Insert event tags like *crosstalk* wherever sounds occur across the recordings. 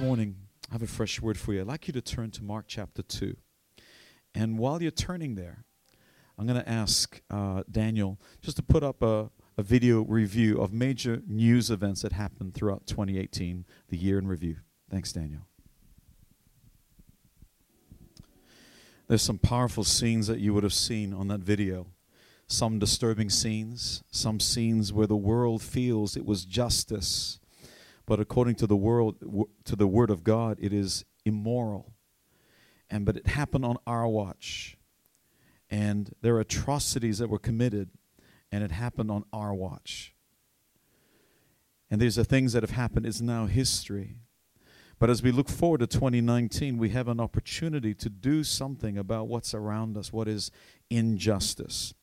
Morning, I have a fresh word for you. I'd like you to turn to Mark chapter 2. And while you're turning there, I'm going to ask uh, Daniel just to put up a, a video review of major news events that happened throughout 2018, the year in review. Thanks, Daniel. There's some powerful scenes that you would have seen on that video. Some disturbing scenes, some scenes where the world feels it was justice, but according to the world to the word of God, it is immoral. And but it happened on our watch. And there are atrocities that were committed, and it happened on our watch. And these are things that have happened, it's now history. But as we look forward to 2019, we have an opportunity to do something about what's around us, what is injustice.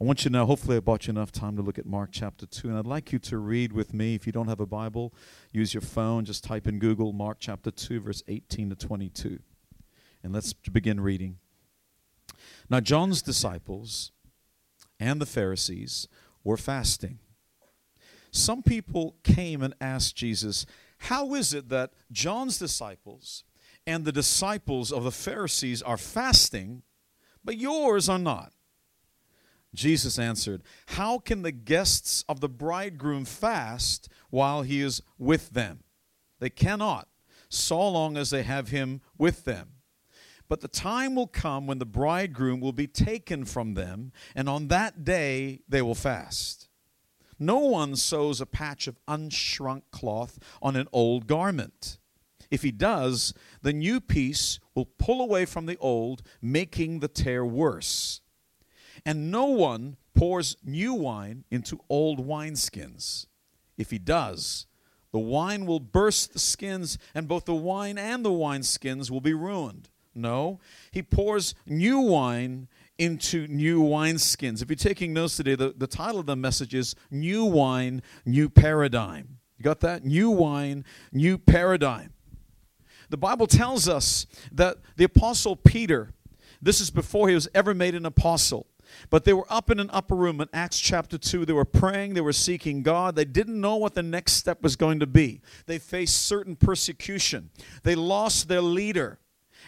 I want you to know, hopefully, I bought you enough time to look at Mark chapter 2. And I'd like you to read with me. If you don't have a Bible, use your phone. Just type in Google Mark chapter 2, verse 18 to 22. And let's begin reading. Now, John's disciples and the Pharisees were fasting. Some people came and asked Jesus, How is it that John's disciples and the disciples of the Pharisees are fasting, but yours are not? Jesus answered, How can the guests of the bridegroom fast while he is with them? They cannot, so long as they have him with them. But the time will come when the bridegroom will be taken from them, and on that day they will fast. No one sews a patch of unshrunk cloth on an old garment. If he does, the new piece will pull away from the old, making the tear worse. And no one pours new wine into old wineskins. If he does, the wine will burst the skins, and both the wine and the wineskins will be ruined. No, he pours new wine into new wineskins. If you're taking notes today, the, the title of the message is New Wine, New Paradigm. You got that? New wine, new paradigm. The Bible tells us that the Apostle Peter, this is before he was ever made an apostle, but they were up in an upper room in Acts chapter 2. They were praying, they were seeking God. They didn't know what the next step was going to be. They faced certain persecution, they lost their leader,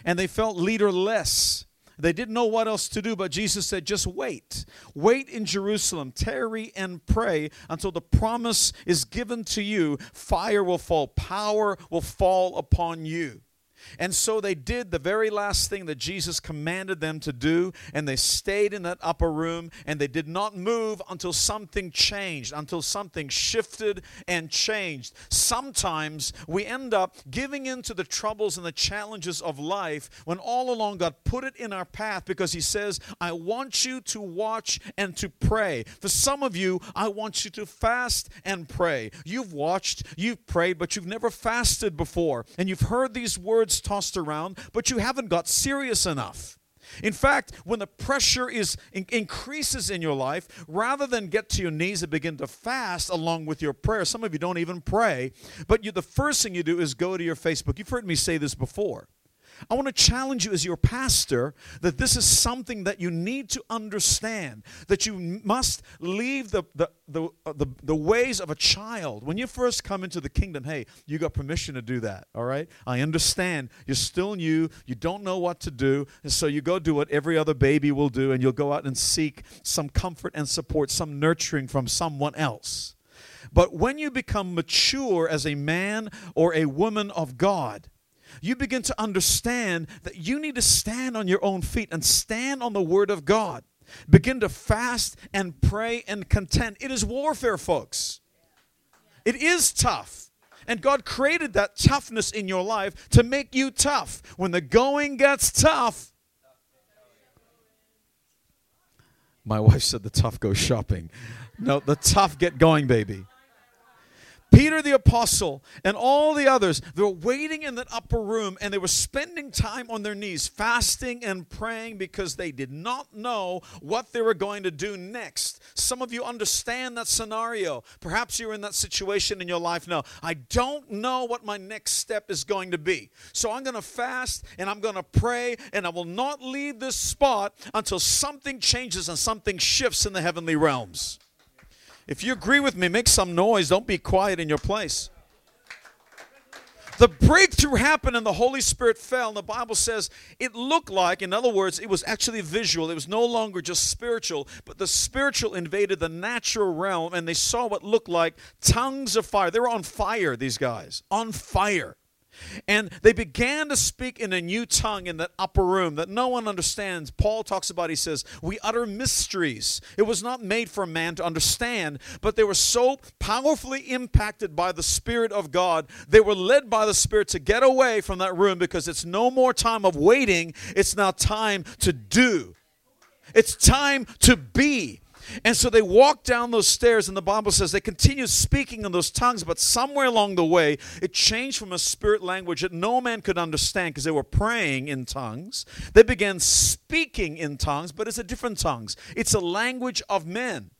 and they felt leaderless. They didn't know what else to do, but Jesus said, just wait. Wait in Jerusalem, tarry and pray until the promise is given to you. Fire will fall, power will fall upon you. And so they did the very last thing that Jesus commanded them to do, and they stayed in that upper room, and they did not move until something changed, until something shifted and changed. Sometimes we end up giving in to the troubles and the challenges of life when all along God put it in our path because He says, I want you to watch and to pray. For some of you, I want you to fast and pray. You've watched, you've prayed, but you've never fasted before, and you've heard these words words tossed around, but you haven't got serious enough. In fact, when the pressure is in, increases in your life, rather than get to your knees and begin to fast along with your prayer, some of you don't even pray, but you, the first thing you do is go to your Facebook. You've heard me say this before. I want to challenge you as your pastor that this is something that you need to understand, that you must leave the, the, the, uh, the, the, ways of a child. When you first come into the kingdom, hey, you got permission to do that, all right? I understand. You're still new, you don't know what to do, and so you go do what every other baby will do, and you'll go out and seek some comfort and support, some nurturing from someone else. But when you become mature as a man or a woman of God, you begin to understand that you need to stand on your own feet and stand on the Word of God. Begin to fast and pray and contend. It is warfare, folks. It is tough. And God created that toughness in your life to make you tough. When the going gets tough, my wife said the tough go shopping. No, the tough get going, baby. Peter the apostle and all the others, they were waiting in that upper room and they were spending time on their knees, fasting and praying because they did not know what they were going to do next. Some of you understand that scenario. Perhaps you're in that situation in your life now. I don't know what my next step is going to be. So I'm going to fast and I'm going to pray and I will not leave this spot until something changes and something shifts in the heavenly realms. If you agree with me, make some noise. Don't be quiet in your place. The breakthrough happened and the Holy Spirit fell. And the Bible says it looked like, in other words, it was actually visual. It was no longer just spiritual, but the spiritual invaded the natural realm and they saw what looked like tongues of fire. They were on fire, these guys, on fire. And they began to speak in a new tongue in that upper room that no one understands. Paul talks about, he says, We utter mysteries. It was not made for man to understand, but they were so powerfully impacted by the Spirit of God. They were led by the Spirit to get away from that room because it's no more time of waiting, it's now time to do. It's time to be. And so they walked down those stairs, and the Bible says they continued speaking in those tongues, but somewhere along the way, it changed from a spirit language that no man could understand because they were praying in tongues. They began speaking in tongues, but it's a different tongues. It's a language of men.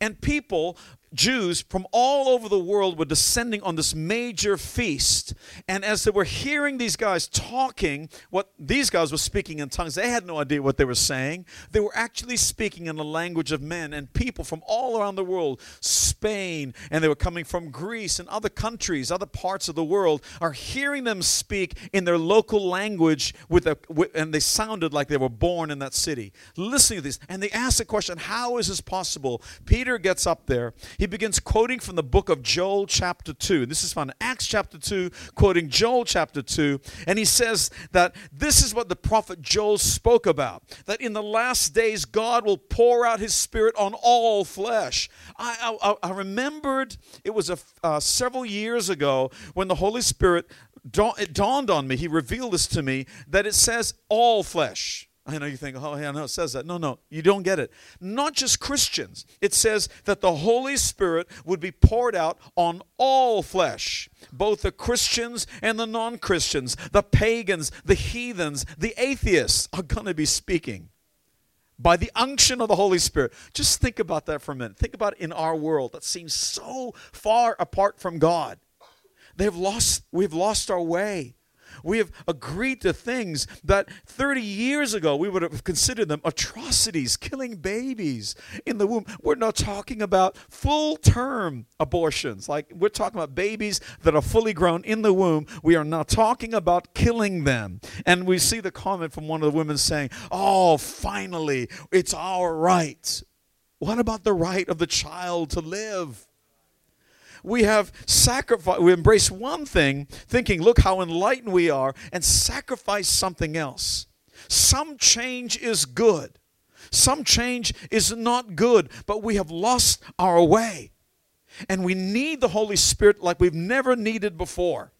And people Jews from all over the world were descending on this major feast. And as they were hearing these guys talking, what these guys were speaking in tongues, they had no idea what they were saying. They were actually speaking in the language of men and people from all around the world, Spain, and they were coming from Greece and other countries, other parts of the world, are hearing them speak in their local language with, a, with and they sounded like they were born in that city. Listening to this, and they asked the question, how is this possible? Peter gets up there. He he begins quoting from the book of Joel, chapter 2. This is found in Acts chapter 2, quoting Joel chapter 2. And he says that this is what the prophet Joel spoke about that in the last days, God will pour out his spirit on all flesh. I, I, I remembered it was a, uh, several years ago when the Holy Spirit it dawned on me, he revealed this to me, that it says all flesh. I know you think, oh, yeah, no, it says that. No, no, you don't get it. Not just Christians. It says that the Holy Spirit would be poured out on all flesh, both the Christians and the non Christians, the pagans, the heathens, the atheists are going to be speaking by the unction of the Holy Spirit. Just think about that for a minute. Think about in our world that seems so far apart from God. They've lost, we've lost our way. We have agreed to things that 30 years ago we would have considered them atrocities, killing babies in the womb. We're not talking about full term abortions. Like we're talking about babies that are fully grown in the womb. We are not talking about killing them. And we see the comment from one of the women saying, Oh, finally, it's our right. What about the right of the child to live? We have sacrificed, we embrace one thing, thinking, look how enlightened we are, and sacrifice something else. Some change is good, some change is not good, but we have lost our way. And we need the Holy Spirit like we've never needed before.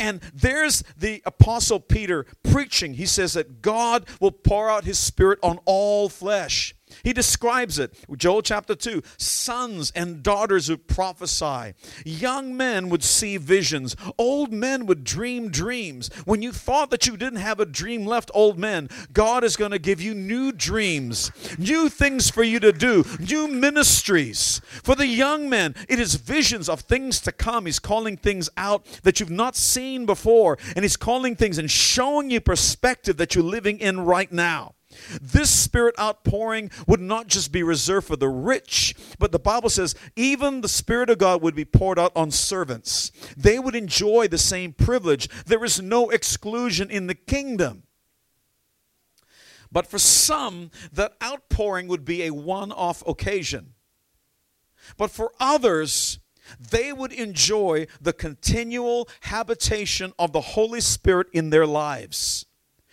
And there's the Apostle Peter preaching. He says that God will pour out his Spirit on all flesh. He describes it, Joel chapter 2 sons and daughters would prophesy, young men would see visions, old men would dream dreams. When you thought that you didn't have a dream left, old men, God is going to give you new dreams, new things for you to do, new ministries. For the young men, it is visions of things to come. He's calling things out that you've not seen before, and He's calling things and showing you perspective that you're living in right now. This spirit outpouring would not just be reserved for the rich, but the Bible says even the Spirit of God would be poured out on servants. They would enjoy the same privilege. There is no exclusion in the kingdom. But for some, that outpouring would be a one off occasion. But for others, they would enjoy the continual habitation of the Holy Spirit in their lives.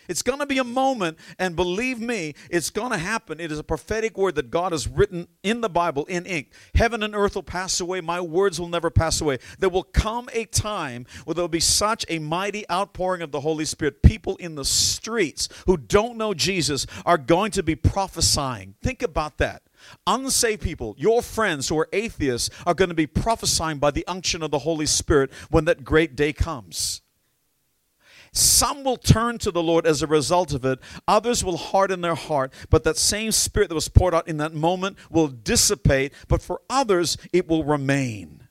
It's going to be a moment, and believe me, it's going to happen. It is a prophetic word that God has written in the Bible in ink. Heaven and earth will pass away, my words will never pass away. There will come a time where there will be such a mighty outpouring of the Holy Spirit. People in the streets who don't know Jesus are going to be prophesying. Think about that. Unsaved people, your friends who are atheists, are going to be prophesying by the unction of the Holy Spirit when that great day comes. Some will turn to the Lord as a result of it. Others will harden their heart. But that same spirit that was poured out in that moment will dissipate. But for others, it will remain.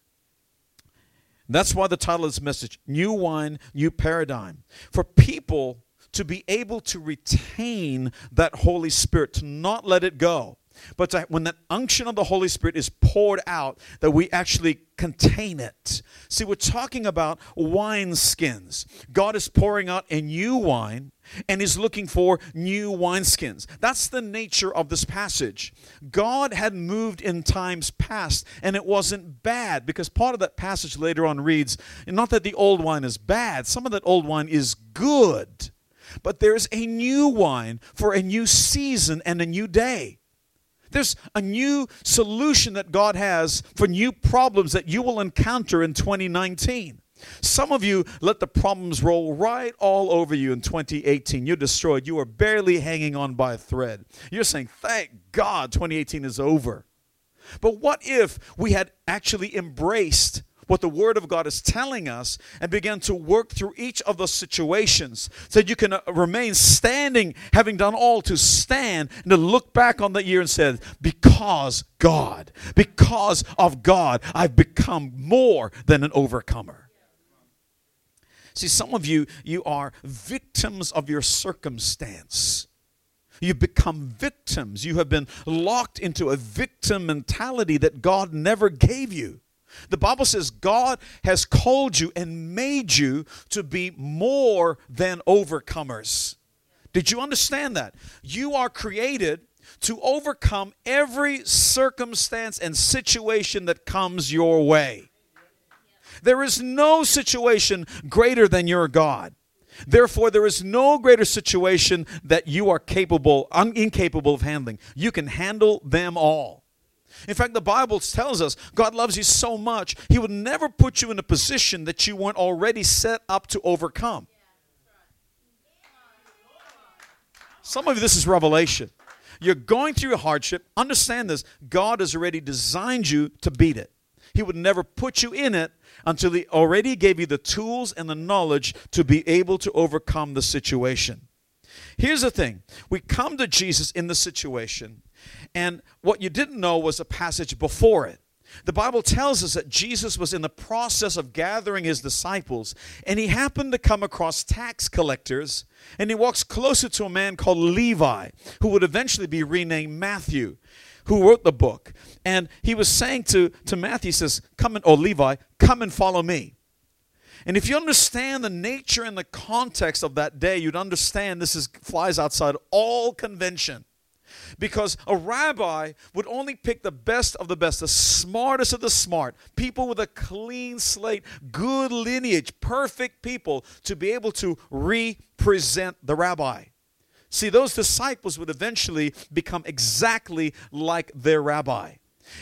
That's why the title of this message New Wine, New Paradigm. For people to be able to retain that Holy Spirit, to not let it go but to, when that unction of the Holy Spirit is poured out, that we actually contain it. See, we're talking about wine skins. God is pouring out a new wine and is looking for new wineskins. That's the nature of this passage. God had moved in times past, and it wasn't bad because part of that passage later on reads not that the old wine is bad, some of that old wine is good, but there's a new wine for a new season and a new day. There's a new solution that God has for new problems that you will encounter in 2019. Some of you let the problems roll right all over you in 2018. You're destroyed. You are barely hanging on by a thread. You're saying, Thank God 2018 is over. But what if we had actually embraced what the Word of God is telling us and begin to work through each of those situations so that you can uh, remain standing, having done all to stand and to look back on that year and say, Because God, because of God, I've become more than an overcomer. See, some of you, you are victims of your circumstance. You've become victims. You have been locked into a victim mentality that God never gave you. The Bible says God has called you and made you to be more than overcomers. Did you understand that? You are created to overcome every circumstance and situation that comes your way. There is no situation greater than your God. Therefore, there is no greater situation that you are capable, un- incapable of handling. You can handle them all. In fact, the Bible tells us God loves you so much, He would never put you in a position that you weren't already set up to overcome. Some of this is revelation. You're going through a hardship. Understand this God has already designed you to beat it. He would never put you in it until He already gave you the tools and the knowledge to be able to overcome the situation. Here's the thing we come to Jesus in the situation and what you didn't know was a passage before it. The Bible tells us that Jesus was in the process of gathering his disciples, and he happened to come across tax collectors, and he walks closer to a man called Levi, who would eventually be renamed Matthew, who wrote the book. And he was saying to, to Matthew, he says, Come and, or Levi, come and follow me. And if you understand the nature and the context of that day, you'd understand this is flies outside all convention because a rabbi would only pick the best of the best, the smartest of the smart, people with a clean slate, good lineage, perfect people to be able to represent the rabbi. See, those disciples would eventually become exactly like their rabbi.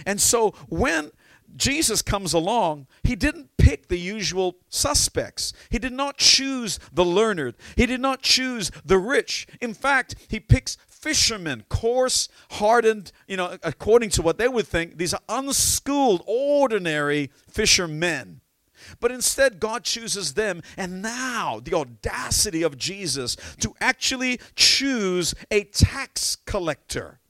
And so when Jesus comes along, he didn't pick the usual suspects. He did not choose the learned. He did not choose the rich. In fact, he picks fishermen, coarse, hardened, you know, according to what they would think, these are unschooled, ordinary fishermen. But instead, God chooses them. And now, the audacity of Jesus to actually choose a tax collector.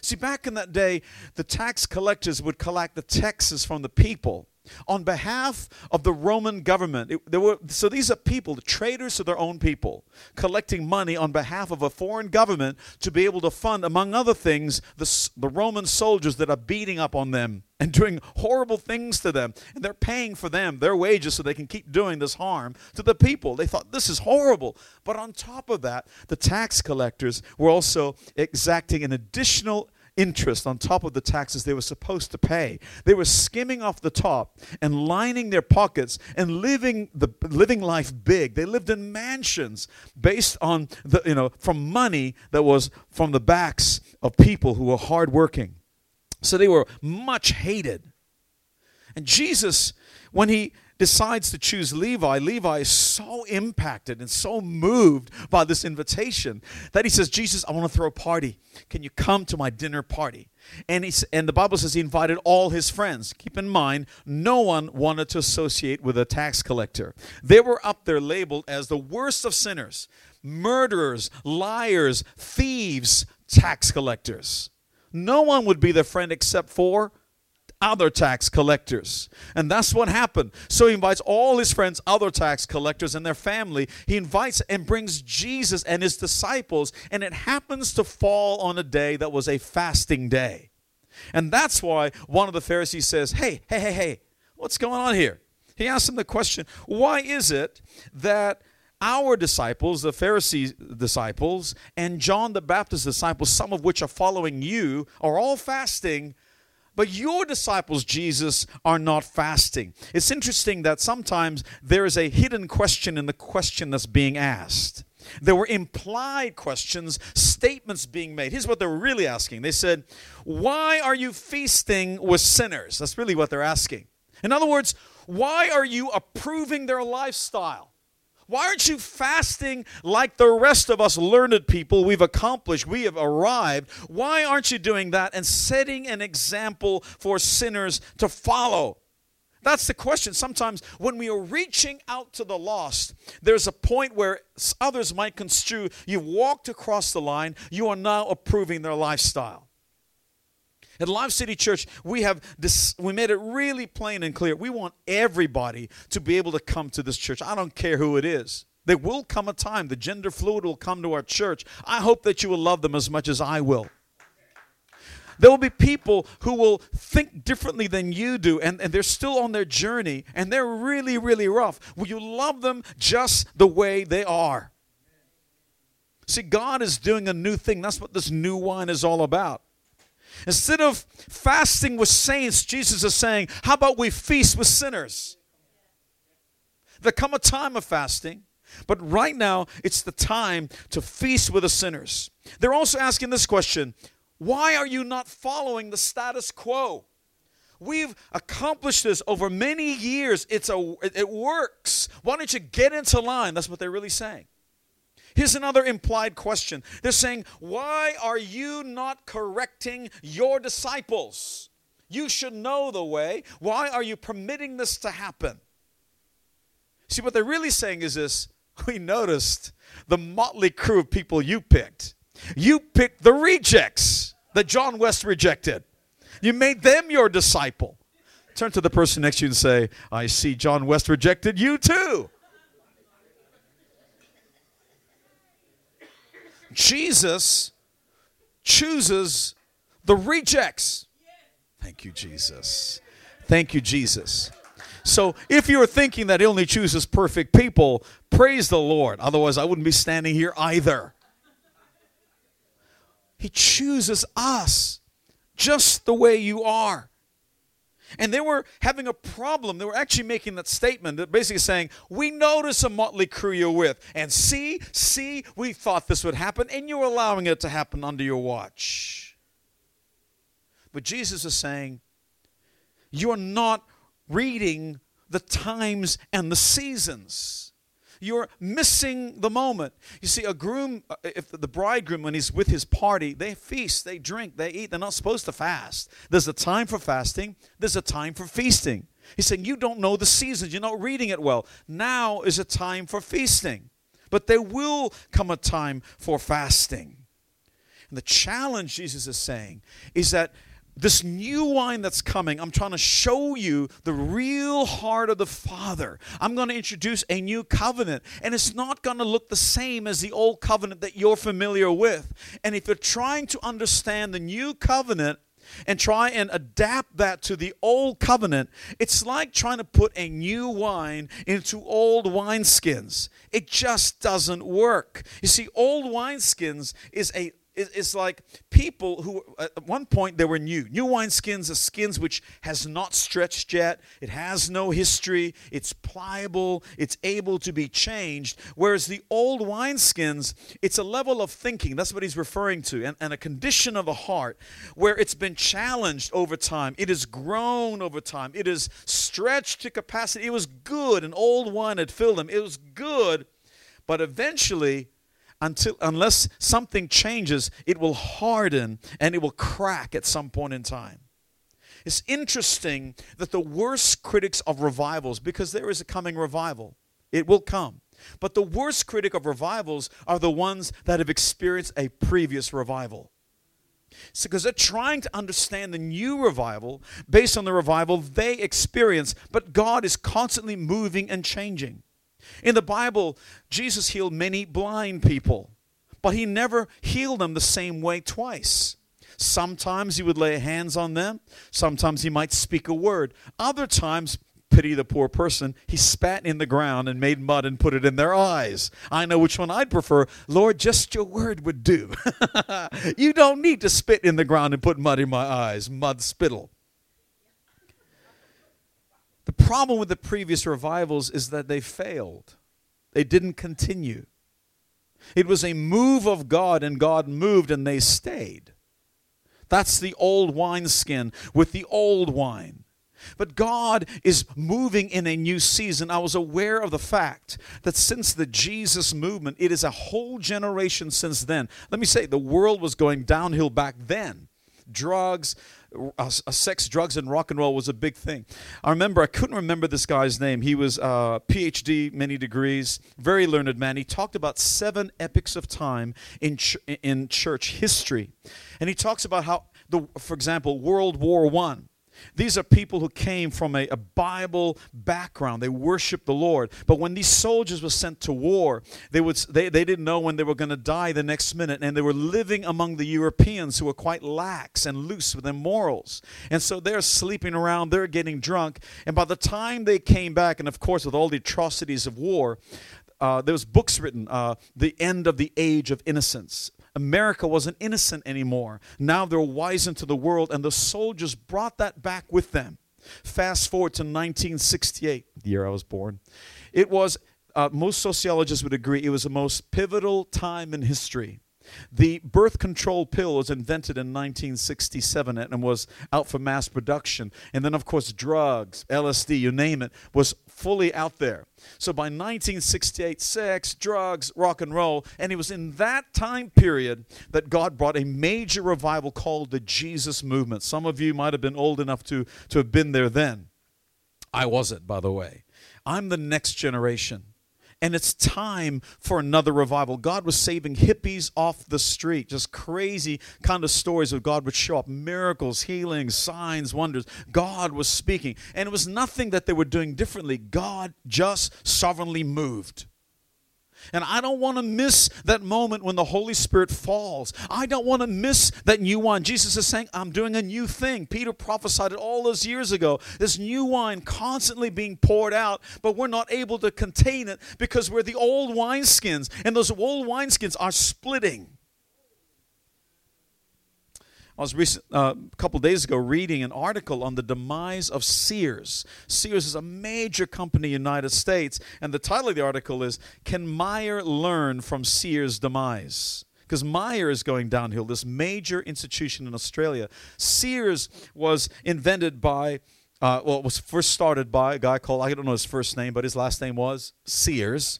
See, back in that day, the tax collectors would collect the taxes from the people on behalf of the Roman government. It, there were, so these are people, traitors to their own people, collecting money on behalf of a foreign government to be able to fund, among other things, the, the Roman soldiers that are beating up on them and doing horrible things to them. And they're paying for them their wages so they can keep doing this harm to the people. They thought, this is horrible. But on top of that, the tax collectors were also exacting an additional interest on top of the taxes they were supposed to pay. They were skimming off the top and lining their pockets and living the living life big. They lived in mansions based on the you know from money that was from the backs of people who were hardworking. So they were much hated. And Jesus, when he decides to choose Levi, Levi is so impacted and so moved by this invitation that he says, Jesus, I want to throw a party. Can you come to my dinner party? And, he's, and the Bible says he invited all his friends. Keep in mind, no one wanted to associate with a tax collector. They were up there labeled as the worst of sinners murderers, liars, thieves, tax collectors. No one would be their friend except for other tax collectors. And that's what happened. So he invites all his friends, other tax collectors, and their family. He invites and brings Jesus and his disciples, and it happens to fall on a day that was a fasting day. And that's why one of the Pharisees says, Hey, hey, hey, hey, what's going on here? He asks him the question, Why is it that our disciples, the Pharisees' disciples, and John the Baptist's disciples, some of which are following you, are all fasting, but your disciples, Jesus, are not fasting. It's interesting that sometimes there is a hidden question in the question that's being asked. There were implied questions, statements being made. Here's what they're really asking. They said, Why are you feasting with sinners? That's really what they're asking. In other words, why are you approving their lifestyle? Why aren't you fasting like the rest of us learned people? We've accomplished, we have arrived. Why aren't you doing that and setting an example for sinners to follow? That's the question. Sometimes when we are reaching out to the lost, there's a point where others might construe you've walked across the line, you are now approving their lifestyle. At Live City Church, we have this, we made it really plain and clear. We want everybody to be able to come to this church. I don't care who it is. There will come a time the gender fluid will come to our church. I hope that you will love them as much as I will. There will be people who will think differently than you do, and, and they're still on their journey, and they're really, really rough. Will you love them just the way they are? See, God is doing a new thing. That's what this new wine is all about. Instead of fasting with saints, Jesus is saying, How about we feast with sinners? There come a time of fasting, but right now it's the time to feast with the sinners. They're also asking this question Why are you not following the status quo? We've accomplished this over many years. It's a it works. Why don't you get into line? That's what they're really saying. Here's another implied question. They're saying, Why are you not correcting your disciples? You should know the way. Why are you permitting this to happen? See, what they're really saying is this *laughs* we noticed the motley crew of people you picked. You picked the rejects that John West rejected, you made them your disciple. Turn to the person next to you and say, I see John West rejected you too. Jesus chooses the rejects. Thank you, Jesus. Thank you, Jesus. So if you're thinking that he only chooses perfect people, praise the Lord. Otherwise, I wouldn't be standing here either. He chooses us just the way you are. And they were having a problem. They were actually making that statement that basically saying, We notice a motley crew you're with. And see, see, we thought this would happen, and you're allowing it to happen under your watch. But Jesus is saying, You're not reading the times and the seasons you're missing the moment. You see, a groom, uh, if the bridegroom, when he's with his party, they feast, they drink, they eat. They're not supposed to fast. There's a time for fasting, there's a time for feasting. He's saying, You don't know the seasons, you're not reading it well. Now is a time for feasting, but there will come a time for fasting. And the challenge, Jesus is saying, is that this new wine that's coming, I'm trying to show you the real heart of the Father. I'm going to introduce a new covenant, and it's not going to look the same as the old covenant that you're familiar with. And if you're trying to understand the new covenant, and try and adapt that to the old covenant, it's like trying to put a new wine into old wineskins. It just doesn't work. You see, old wineskins is a it's like people who uh, at one point they were new. New wine skins are skins which has not stretched yet. It has no history. It's pliable. It's able to be changed. Whereas the old wine skins it's a level of thinking. That's what he's referring to and, and a condition of the heart where it's been challenged over time. It has grown over time. It has stretched to capacity. It was good, an old wine had filled them. It was good, but eventually, until unless something changes, it will harden and it will crack at some point in time. It's interesting that the worst critics of revivals, because there is a coming revival, it will come. But the worst critic of revivals are the ones that have experienced a previous revival. Because they're trying to understand the new revival based on the revival they experience, but God is constantly moving and changing. In the Bible, Jesus healed many blind people, but he never healed them the same way twice. Sometimes he would lay hands on them, sometimes he might speak a word. Other times, pity the poor person, he spat in the ground and made mud and put it in their eyes. I know which one I'd prefer. Lord, just your word would do. *laughs* you don't need to spit in the ground and put mud in my eyes, mud spittle. The problem with the previous revivals is that they failed. They didn't continue. It was a move of God, and God moved, and they stayed. That's the old wineskin with the old wine. But God is moving in a new season. I was aware of the fact that since the Jesus movement, it is a whole generation since then. Let me say, the world was going downhill back then. Drugs, uh, sex, drugs, and rock and roll was a big thing. I remember, I couldn't remember this guy's name. He was a uh, PhD, many degrees, very learned man. He talked about seven epochs of time in, ch- in church history. And he talks about how, the, for example, World War One these are people who came from a, a, Bible background. They worshiped the Lord. But when these soldiers were sent to war, they, would, they, they didn't know when they were going to die the next minute. And they were living among the Europeans who were quite lax and loose with their morals. And so they're sleeping around, they're getting drunk. And by the time they came back, and of course, with all the atrocities of war, uh, there was books written, uh, The End of the Age of Innocence. America wasn't innocent anymore. Now they're wise into the world, and the soldiers brought that back with them. Fast forward to 1968, the year I was born. It was, uh, most sociologists would agree, it was the most pivotal time in history. The birth control pill was invented in 1967 and was out for mass production. And then, of course, drugs, LSD, you name it, was fully out there. So by 1968, sex, drugs, rock and roll, and it was in that time period that God brought a major revival called the Jesus movement. Some of you might have been old enough to, to have been there then. I wasn't, by the way. I'm the next generation and it's time for another revival. God was saving hippies off the street, just crazy kind of stories of God would show up miracles, healings, signs, wonders. God was speaking, and it was nothing that they were doing differently. God just sovereignly moved. And I don't want to miss that moment when the Holy Spirit falls. I don't want to miss that new wine. Jesus is saying, I'm doing a new thing. Peter prophesied it all those years ago. This new wine constantly being poured out, but we're not able to contain it because we're the old wineskins, and those old wineskins are splitting. I was recent, uh, a couple days ago reading an article on the demise of Sears. Sears is a major company in the United States, and the title of the article is Can Myer Learn from Sears' Demise? Because Myer is going downhill, this major institution in Australia. Sears was invented by uh, well, it was first started by a guy called, I don't know his first name, but his last name was Sears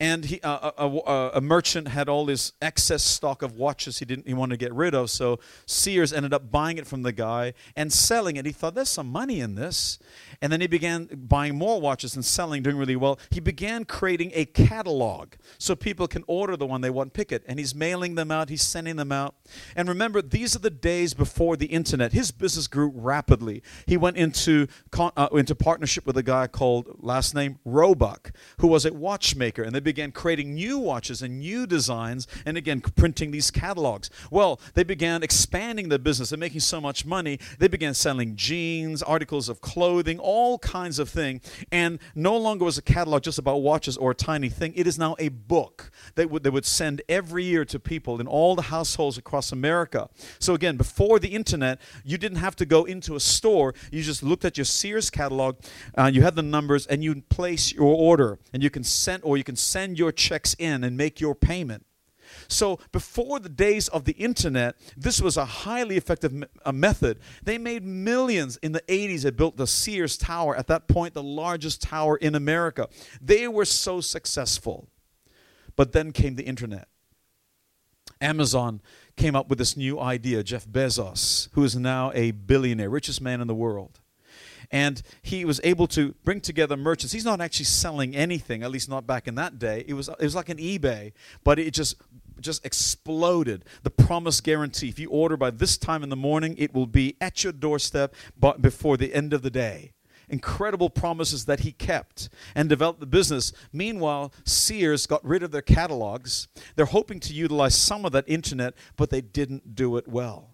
and he, uh, a, a, a, merchant had all this excess stock of watches he didn't he wanted to get rid of so sears ended up buying it from the guy and selling it. He thought there's some money in this. And then he began buying more watches and selling doing really well. He began creating a catalog so people can order the one they want pick it. And he's mailing them out he's sending them out. And remember these are the days before the internet. His business grew rapidly. He went into uh, into partnership with a guy called last name roebuck who was a watchmaker. And they began creating new watches and new designs and again printing these catalogs. Well, they began expanding the business and making so much money. They began selling jeans, articles of clothing, all kinds of things. And no longer was a catalog just about watches or a tiny thing. It is now a book that would, they would send every year to people in all the households across America. So again, before the internet, you didn't have to go into a store. You just looked at your Sears catalog, uh, you had the numbers, and you place your order, and you can send or you can send your checks in and make your payment. So before the days of the internet, this was a highly effective me- a method. They made millions in the 80s. They built the Sears Tower, at that point, the largest tower in America. They were so successful. But then came the internet. Amazon came up with this new idea, Jeff Bezos, who is now a billionaire, richest man in the world. And he was able to bring together merchants. He's not actually selling anything, at least not back in that day. It was, it was like an eBay, but it just just exploded. The promise guarantee. If you order by this time in the morning, it will be at your doorstep before the end of the day incredible promises that he kept and developed the business. Meanwhile, Sears got rid of their catalogs. They're hoping to utilize some of that internet, but they didn't do it well.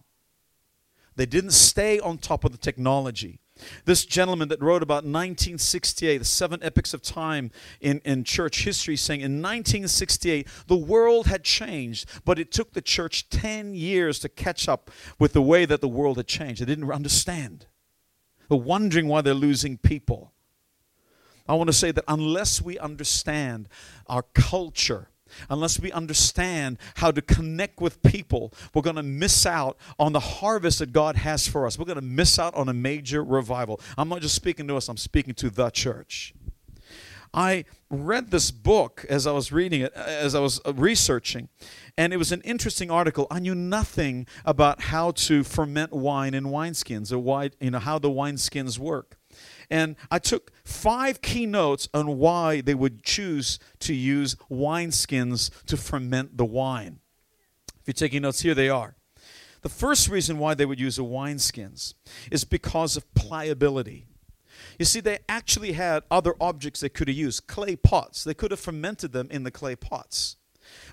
They didn't stay on top of the technology. This gentleman that wrote about 1968, the seven epochs of time in, in church history, saying in 1968, the world had changed, but it took the church 10 years to catch up with the way that the world had changed. They didn't understand. They're wondering why they're losing people. I want to say that unless we understand our culture, unless we understand how to connect with people, we're going to miss out on the harvest that God has for us. We're going to miss out on a major revival. I'm not just speaking to us, I'm speaking to the church. I read this book as I was reading it, as I was uh, researching, and it was an interesting article. I knew nothing about how to ferment wine in wineskins or why, you know, how the wineskins work. And I took five key notes on why they would choose to use wineskins to ferment the wine. If you're taking notes, here they are. The first reason why they would use the wineskins is because of pliability. You see, they actually had other objects they could have used clay pots. They could have fermented them in the clay pots.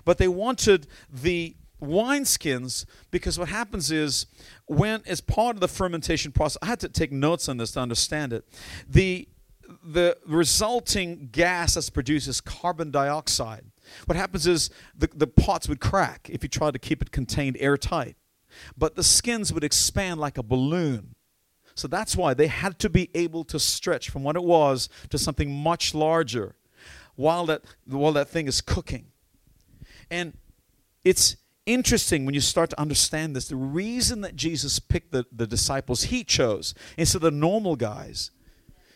But they wanted the wineskins because what happens is when as part of the fermentation process i had to take notes on this to understand it the the resulting gas that's produced is carbon dioxide what happens is the, the pots would crack if you tried to keep it contained airtight but the skins would expand like a balloon so that's why they had to be able to stretch from what it was to something much larger while that, while that thing is cooking. And it's interesting when you start to understand this. The reason that Jesus picked the, the disciples he chose instead of the normal guys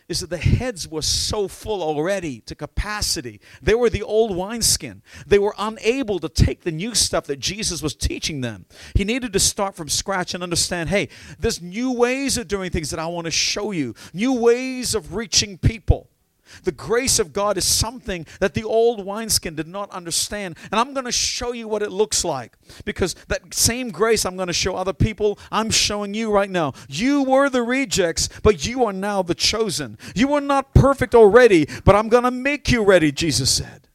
is that the heads were so full already to capacity. They were the old wineskin. They were unable to take the new stuff that Jesus was teaching them. He needed to start from scratch and understand hey, there's new ways of doing things that I want to show you, new ways of reaching people. The grace of God is something that the old wineskin did not understand. And I'm going to show you what it looks like. Because that same grace I'm going to show other people, I'm showing you right now. You were the rejects, but you are now the chosen. You were not perfect already, but I'm going to make you ready, Jesus said.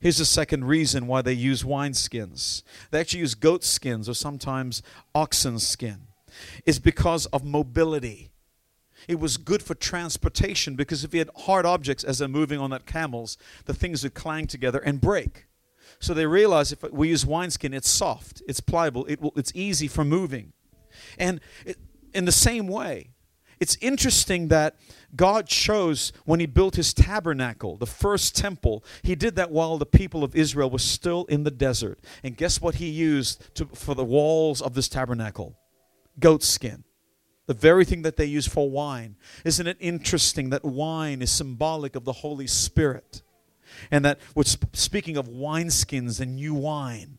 Here's the second reason why they use wineskins. They actually use goat skins or sometimes oxen skin. Is because of mobility. It was good for transportation because if you had hard objects as they're moving on that camels, the things would clang together and break. So they realized if we use wineskin, it's soft, it's pliable, it will, it's easy for moving. And it, in the same way, it's interesting that God chose when He built His tabernacle, the first temple, He did that while the people of Israel were still in the desert. And guess what He used to, for the walls of this tabernacle? Goat skin the very thing that they use for wine. Isn't it interesting that wine is symbolic of the Holy Spirit? And that we're speaking of wineskins and new wine.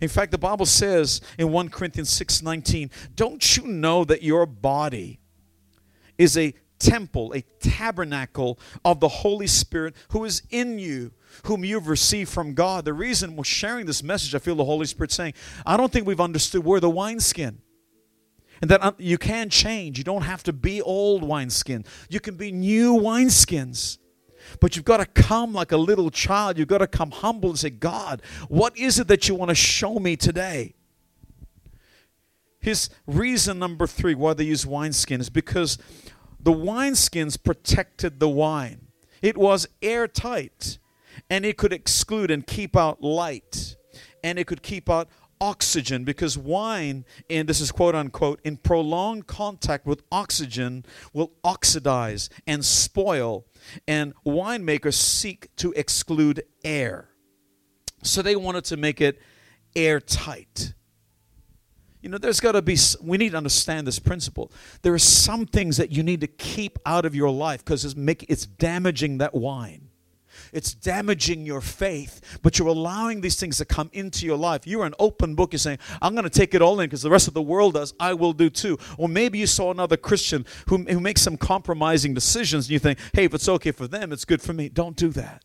In fact, the Bible says in 1 Corinthians 6:19, "Don't you know that your body is a temple, a tabernacle of the Holy Spirit who is in you, whom you've received from God?" The reason we're sharing this message, I feel the Holy Spirit saying, I don't think we've understood we're the wineskin and that uh, you can change. You don't have to be old wineskin. You can be new wineskins. But you've got to come like a little child. You've got to come humble and say, God, what is it that you want to show me today? His reason number three why they use wineskin is because the wineskins protected the wine. It was airtight and it could exclude and keep out light and it could keep out oxygen because wine, and this is quote unquote, in prolonged contact with oxygen will oxidize and spoil, and winemakers seek to exclude air. So they wanted to make it airtight. You know, there's got to be, we need to understand this principle. There are some things that you need to keep out of your life because it's, it's damaging that wine. It's damaging your faith, but you're allowing these things to come into your life. You're an open book. You're saying, I'm going to take it all in because the rest of the world does. I will do too. Or maybe you saw another Christian who, who makes some compromising decisions and you think, hey, if it's okay for them, it's good for me. Don't do that.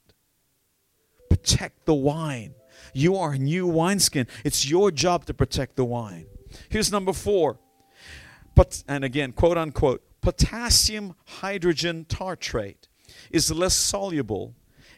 Protect the wine. You are a new wineskin. It's your job to protect the wine. Here's number four. But, and again, quote unquote, potassium hydrogen tartrate is less soluble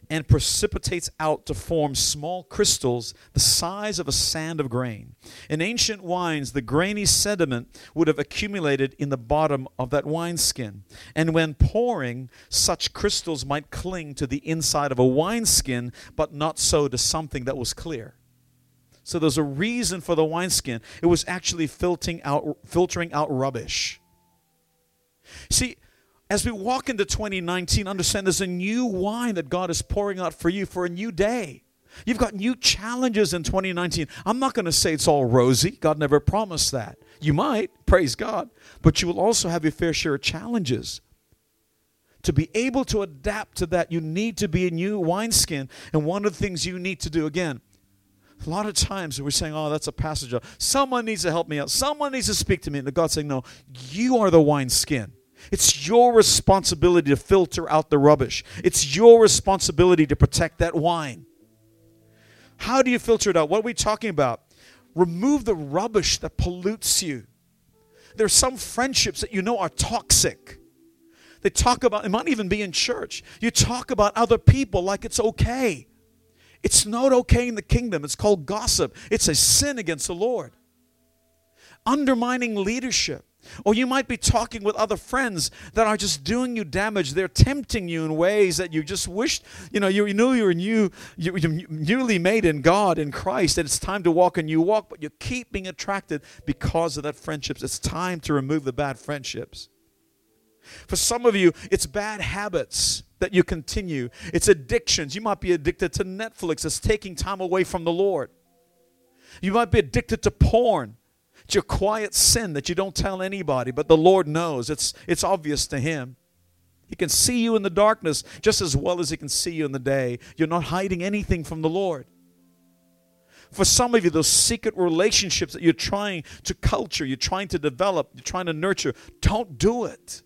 and precipitates out to form small crystals the size of a sand of grain. In ancient wines, the grainy sediment would have accumulated in the bottom of that wineskin. And when pouring, such crystals might cling to the inside of a wineskin, but not so to something that was clear. So there's a reason for the wineskin. It was actually filtering out, filtering out rubbish. See, as we walk into 2019, understand there's a new wine that God is pouring out for you for a new day. You've got new challenges in 2019. I'm not going to say it's all rosy. God never promised that. You might, praise God, but you will also have your fair share of challenges. To be able to adapt to that, you need to be a new wineskin. And one of the things you need to do, again, a lot of times we're saying, oh, that's a passage. Someone needs to help me out. Someone needs to speak to me. And God's saying, no, you are the wineskin. It's your responsibility to filter out the rubbish. It's your responsibility to protect that wine. How do you filter it out? What are we talking about? Remove the rubbish that pollutes you. There are some friendships that you know are toxic. They talk about, it might even be in church. You talk about other people like it's okay. It's not okay in the kingdom. It's called gossip, it's a sin against the Lord. Undermining leadership. Or you might be talking with other friends that are just doing you damage. They're tempting you in ways that you just wished, you know, you knew you were new, you, you newly made in God, in Christ, and it's time to walk a new walk, but you keep being attracted because of that friendships. It's time to remove the bad friendships. For some of you, it's bad habits that you continue. It's addictions. You might be addicted to Netflix. It's taking time away from the Lord. You might be addicted to porn. It's your quiet sin that you don't tell anybody, but the Lord knows. It's, it's obvious to Him. He can see you in the darkness just as well as He can see you in the day. You're not hiding anything from the Lord. For some of you, those secret relationships that you're trying to culture, you're trying to develop, you're trying to nurture, don't do it.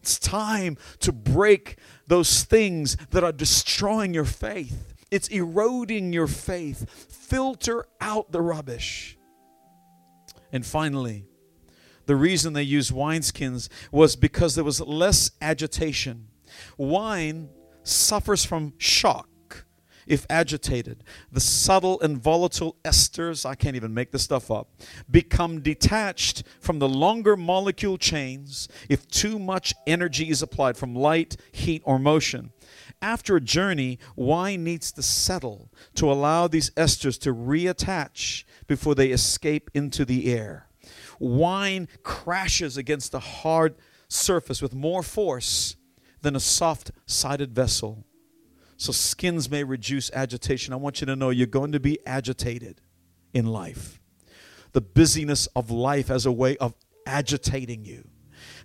It's time to break those things that are destroying your faith. It's eroding your faith. Filter out the rubbish. And finally, the reason they used wineskins was because there was less agitation. Wine suffers from shock if agitated. The subtle and volatile esters, I can't even make this stuff up, become detached from the longer molecule chains if too much energy is applied from light, heat, or motion. After a journey, wine needs to settle to allow these esters to reattach before they escape into the air. Wine crashes against a hard surface with more force than a soft sided vessel. So skins may reduce agitation. I want you to know you're going to be agitated in life. The busyness of life as a way of agitating you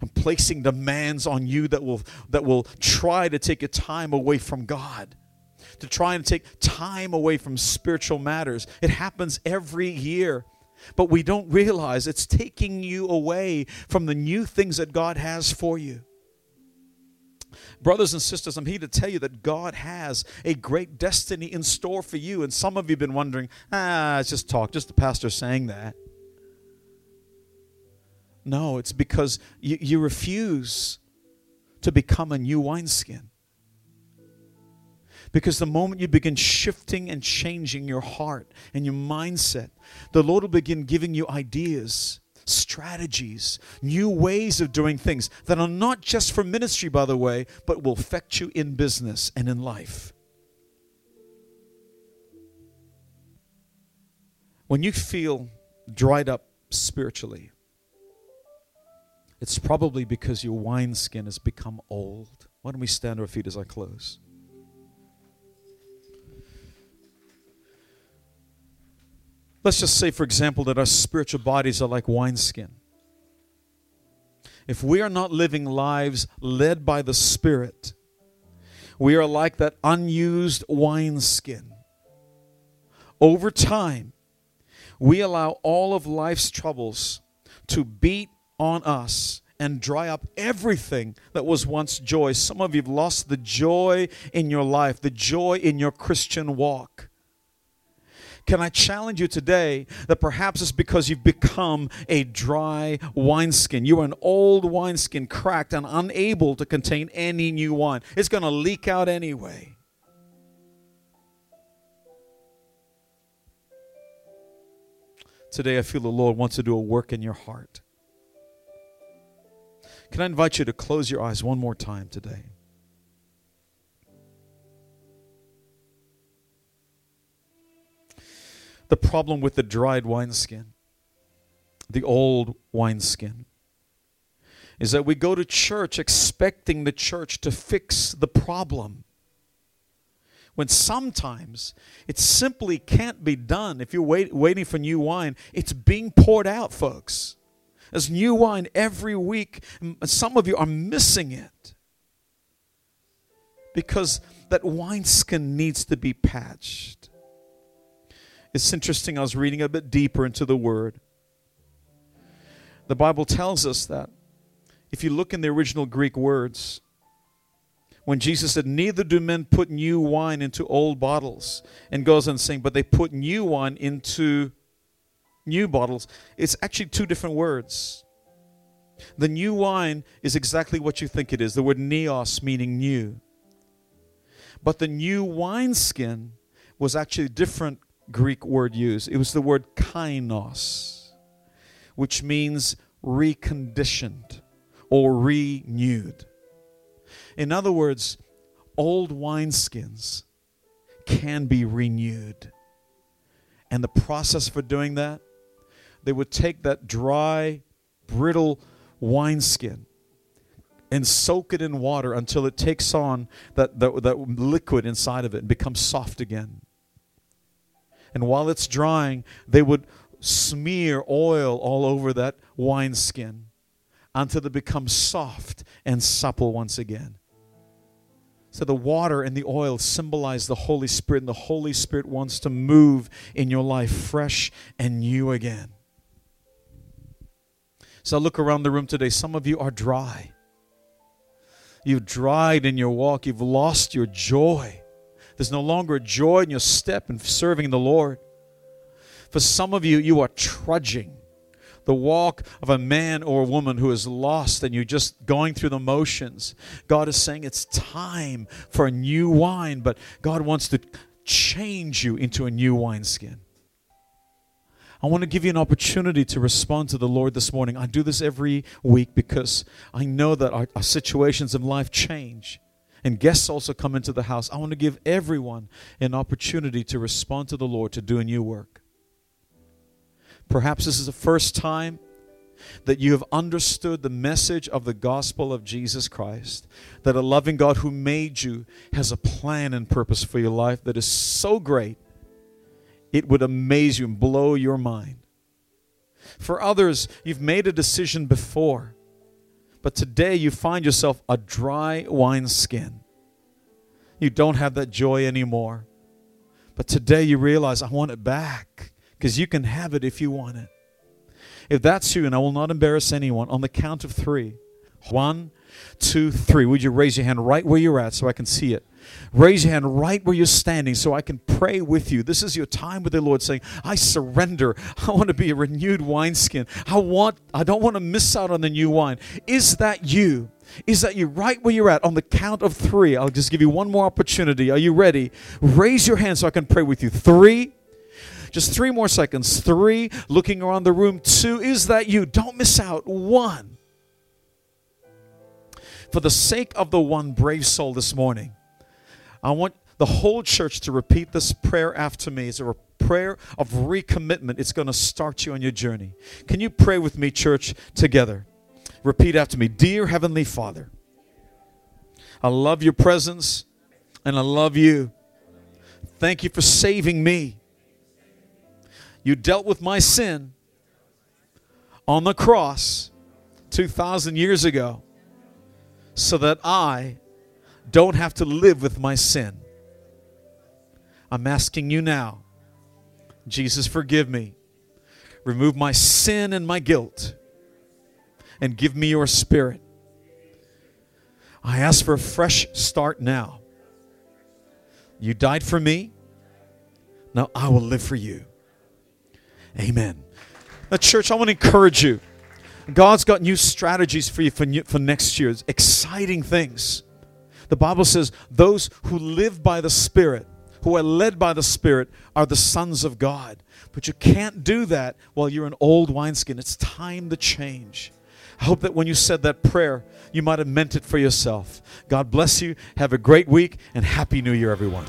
and placing demands on you that will that will try to take your time away from God to try and take time away from spiritual matters it happens every year but we don't realize it's taking you away from the new things that God has for you Brothers and sisters, I'm here to tell you that God has a great destiny in store for you. And some of you have been wondering, ah, it's just talk, just the pastor saying that. No, it's because you, you refuse to become a new wineskin. Because the moment you begin shifting and changing your heart and your mindset, the Lord will begin giving you ideas, strategies, new ways of doing things that are not just for ministry, by the way, but will affect you in business and in life. When you feel dried up spiritually, it's probably because your wineskin has become old. Why don't we stand our feet as I close? Let's just say, for example, that our spiritual bodies are like wineskin. If we are not living lives led by the Spirit, we are like that unused wineskin. Over time, we allow all of life's troubles to beat on us and dry up everything that was once joy. Some of you have lost the joy in your life, the joy in your Christian walk. Can I challenge you today that perhaps it's because you've become a dry wineskin? You are an old wineskin, cracked and unable to contain any new wine. It's going to leak out anyway. Today, I feel the Lord wants to do a work in your heart. Can I invite you to close your eyes one more time today? The problem with the dried wineskin, the old wineskin, is that we go to church expecting the church to fix the problem when sometimes it simply can't be done. If you're wait, waiting for new wine, it's being poured out, folks. There's new wine every week. Some of you are missing it because that wineskin needs to be patched. It's interesting, I was reading a bit deeper into the word. The Bible tells us that if you look in the original Greek words, when Jesus said, Neither do men put new wine into old bottles, and goes on saying, But they put new wine into new bottles, it's actually two different words. The new wine is exactly what you think it is the word neos, meaning new. But the new wineskin was actually a different Greek word used. It was the word kainos, which means reconditioned or renewed. In other words, old wineskins can be renewed. And the process for doing that, they would take that dry, brittle wineskin and soak it in water until it takes on that, that, that liquid inside of it and becomes soft again. And while it's drying, they would smear oil all over that wineskin until it becomes soft and supple once again. So the water and the oil symbolize the Holy Spirit, and the Holy Spirit wants to move in your life fresh and new again. So I look around the room today. Some of you are dry. You've dried in your walk. You've lost your joy. There's no longer joy in your step in serving the Lord. For some of you, you are trudging the walk of a man or a woman who is lost and you're just going through the motions. God is saying it's time for a new wine, but God wants to change you into a new wineskin. I want to give you an opportunity to respond to the Lord this morning. I do this every week because I know that our, our situations in life change and guests also come into the house. I want to give everyone an opportunity to respond to the Lord to do a new work. Perhaps this is the first time that you have understood the message of the gospel of Jesus Christ. That a loving God who made you has a plan and purpose for your life that is so great, it would amaze you and blow your mind. For others, you've made a decision before, but today you find yourself a dry wineskin. You don't have that joy anymore. But today you realize, I want it back because you can have it if you want it. If that's you, and I will not embarrass anyone, on the count of three one, two, three. Would you raise your hand right where you're at so I can see it? Raise your hand right where you're standing so I can pray with you. This is your time with the Lord saying, I surrender. I want to be a renewed wineskin. I want I don't want to miss out on the new wine. Is that you? Is that you right where you're at on the count of three? I'll just give you one more opportunity. Are you ready? Raise your hand so I can pray with you. Three, just three more seconds. Three, looking around the room. Two, is that you? Don't miss out. One. For the sake of the one brave soul this morning, I want the whole church to repeat this prayer after me. It's a prayer of recommitment. It's going to start you on your journey. Can you pray with me, church, together? Repeat after me Dear Heavenly Father, I love your presence and I love you. Thank you for saving me. You dealt with my sin on the cross 2,000 years ago so that I don't have to live with my sin. I'm asking you now, Jesus, forgive me. Remove my sin and my guilt and give me your spirit. I ask for a fresh start now. You died for me. Now I will live for you. Amen. Now, church, I want to encourage you. God's got new strategies for you for, new, for next year. It's exciting things. The Bible says, those who live by the Spirit, who are led by the Spirit, are the sons of God. But you can't do that while you're an old wineskin. It's time to change. I hope that when you said that prayer, you might have meant it for yourself. God bless you. Have a great week and Happy New Year, everyone.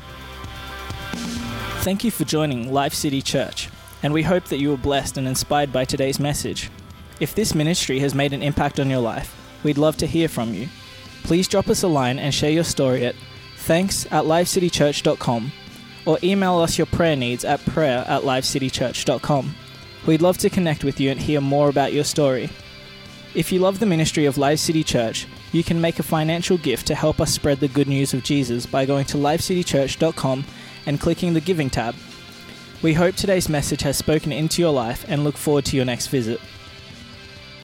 Thank you for joining Life City Church, and we hope that you were blessed and inspired by today's message. If this ministry has made an impact on your life, we'd love to hear from you. Please drop us a line and share your story at thanks at lifecitychurch.com or email us your prayer needs at prayer at lifecitychurch.com. We'd love to connect with you and hear more about your story. If you love the ministry of Life City Church, you can make a financial gift to help us spread the good news of Jesus by going to lifecitychurch.com and clicking the Giving tab. We hope today's message has spoken into your life and look forward to your next visit.